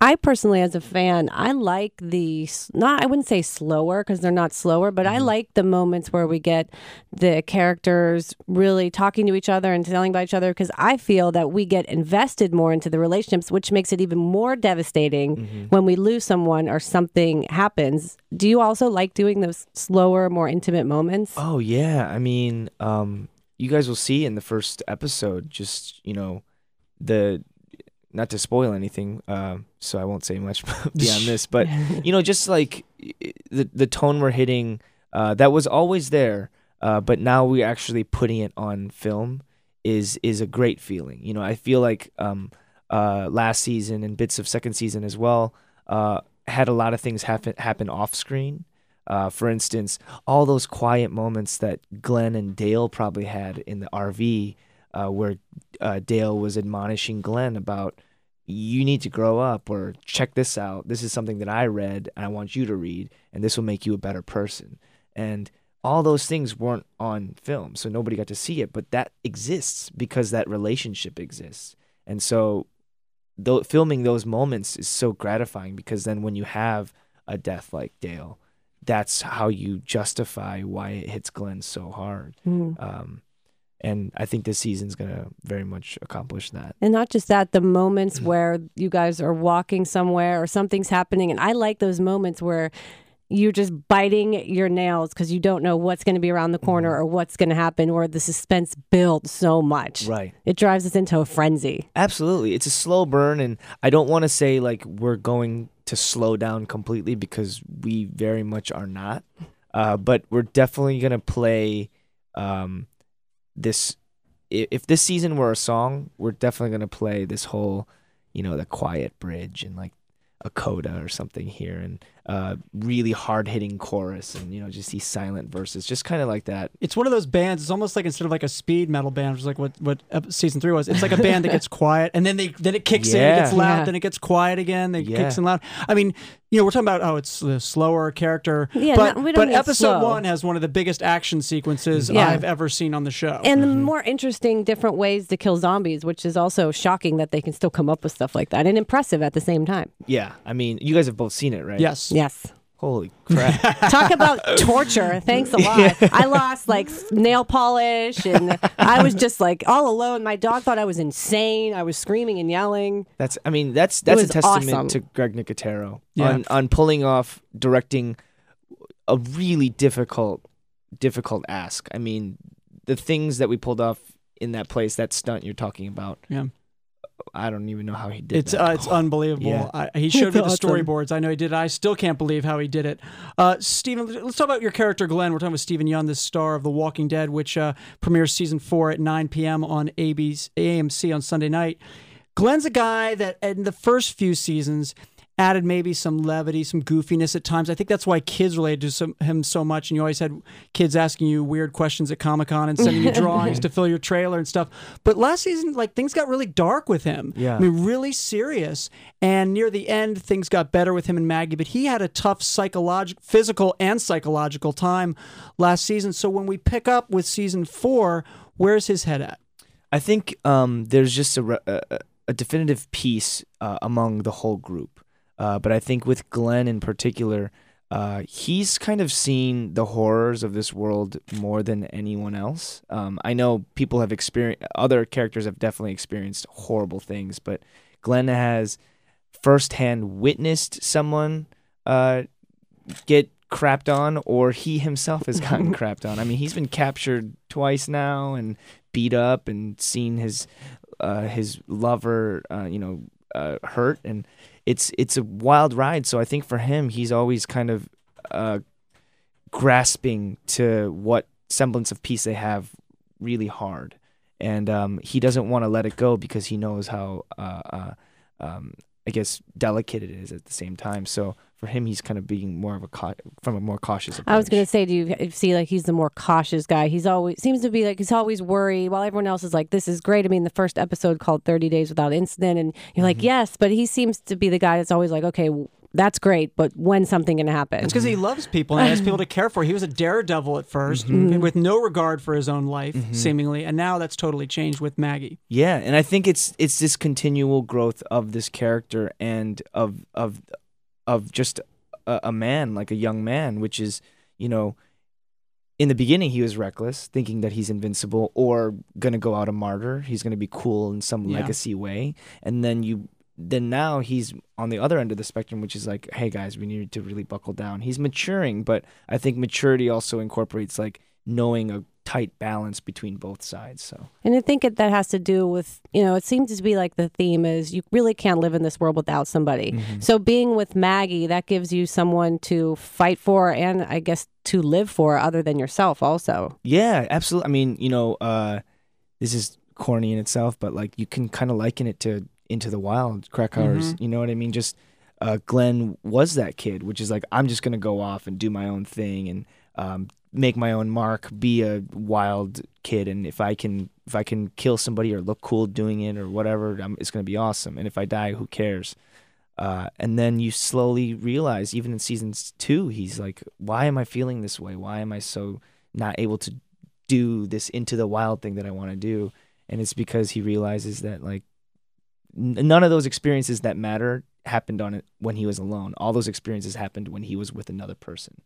I personally, as a fan, I like the not. I wouldn't say slower because they're not slower, but I like the moments where we get the characters really talking to each other and telling about each other. Because I feel that we get invested more into the relationships, which makes it even more devastating when we lose someone or something happens. Do you also like doing those slower, more intimate moments? Oh yeah, I mean, um, you guys will see in the first episode. Just you know, the not to spoil anything, um, so I won't say much beyond this. But you know, just like the the tone we're hitting, uh, that was always there, uh, but now we're actually putting it on film. Is is a great feeling. You know, I feel like um, uh, last season and bits of second season as well uh, had a lot of things happen happen off screen. Uh, for instance, all those quiet moments that Glenn and Dale probably had in the RV, uh, where uh, Dale was admonishing Glenn about you need to grow up or check this out. This is something that I read and I want you to read, and this will make you a better person. And all those things weren't on film, so nobody got to see it, but that exists because that relationship exists. And so, though filming those moments is so gratifying because then when you have a death like Dale, that's how you justify why it hits Glenn so hard. Mm. Um, and I think this season's gonna very much accomplish that. And not just that, the moments where you guys are walking somewhere or something's happening. And I like those moments where you're just biting your nails because you don't know what's going to be around the corner Mm-hmm. or what's going to happen, or the suspense builds so much. Right. It drives us into a frenzy. Absolutely. It's a slow burn and I don't want to say like we're going to slow down completely because we very much are not. Uh, but we're definitely going to play um, this if this season were a song, we're definitely going to play this whole, you know, the quiet bridge and like a coda or something here. And uh, really hard hitting chorus and you know just these silent verses, just kind of like that. It's one of those bands. It's almost like instead of like a speed metal band, which is like what what season three was. It's like a band that gets quiet and then they then it kicks in, it gets loud, Yeah. then it gets quiet again, then it Yeah. kicks in loud. I mean, you know, we're talking about oh, it's a slower character, Yeah, but no, we don't but episode slow. one has one of the biggest action sequences Yeah. I've ever seen on the show. And the Mm-hmm. more interesting, different ways to kill zombies, which is also shocking that they can still come up with stuff like that and impressive at the same time. Yeah, I mean, you guys have both seen it, right? yes, Yes. Holy crap. Talk about torture. Thanks a lot. I lost like nail polish and I was just like all alone. My dog thought I was insane. I was screaming and yelling. That's I mean that's that's a testament awesome. to Greg Nicotero Yeah. on on pulling off directing a really difficult difficult ask. I mean the things that we pulled off in that place that stunt you're talking about. Yeah. I don't even know how he did it. It's uh, it's unbelievable. Yeah. I, he showed me the storyboards. I know he did. it. I still can't believe how he did it. Uh, Steven, let's talk about your character Glenn. We're talking with Steven Yeun, the star of The Walking Dead, which uh, premieres season four at 9 p.m. on AMC on Sunday night. Glenn's a guy that in the first few seasons added maybe some levity, some goofiness at times. I think that's why kids related to some, him so much. And you always had kids asking you weird questions at Comic Con and sending you drawings to fill your trailer and stuff. But last season, like things got really dark with him. Yeah. I mean, really serious. And near the end, things got better with him and Maggie. But he had a tough psychological, physical, and psychological time last season. So when we pick up with season four, where's his head at? I think um, there's just a, re- a, a- a definitive piece uh, among the whole group. Uh, but I think with Glenn in particular, uh, he's kind of seen the horrors of this world more than anyone else. Um, I know people have experienced, other characters have definitely experienced horrible things, but Glenn has firsthand witnessed someone uh, get crapped on, or he himself has gotten crapped on. I mean, he's been captured twice now and beat up and seen his uh, his lover, uh, you know, uh, hurt, and it's it's a wild ride. So I think for him, he's always kind of uh, grasping to what semblance of peace they have really hard, and um, he doesn't want to let it go because he knows how uh, uh, um, I guess delicate it is at the same time. So for him, he's kind of being more of a cau- from a more cautious approach. I was going to say, do you see like he's the more cautious guy? He's always seems to be like he's always worried, while everyone else is like, "This is great." I mean, the first episode called "30 Days Without Incident," and you're like, mm-hmm. "Yes," but he seems to be the guy that's always like, "Okay, that's great, but when's something going to happen? It's because he loves people and he has people to care for. He was a daredevil at 1st mm-hmm. mm-hmm. with no regard for his own life, mm-hmm. seemingly, and now that's totally changed with Maggie. Yeah, and I think it's it's this continual growth of this character and of of of just a, a man, like a young man, which is you know, in the beginning he was reckless, thinking that he's invincible or gonna go out a martyr. He's gonna be cool in some Yeah. legacy way, and then you. Then now he's on the other end of the spectrum, which is like, hey guys, we need to really buckle down. He's maturing, but I think maturity also incorporates like knowing a tight balance between both sides. So And I think it, that has to do with, you know, it seems to be like the theme is you really can't live in this world without somebody. Mm-hmm. So being with Maggie, that gives you someone to fight for and I guess to live for other than yourself also. Yeah, absolutely. I mean, you know, uh, this is corny in itself, but like you can kind of liken it to Into the Wild, Krakauer's. You know what I mean? Just uh, Glenn was that kid, which is like I'm just gonna go off and do my own thing and um, make my own mark, be a wild kid, and if I can if I can kill somebody or look cool doing it or whatever, i it's gonna be awesome. And if I die, who cares? Uh, and then you slowly realize, even in seasons two, he's like, "Why am I feeling this way? Why am I so not able to do this into the wild thing that I want to do?" And it's because he realizes that like n- none of those experiences that matter happened on it when he was alone. All those experiences happened when he was with another person.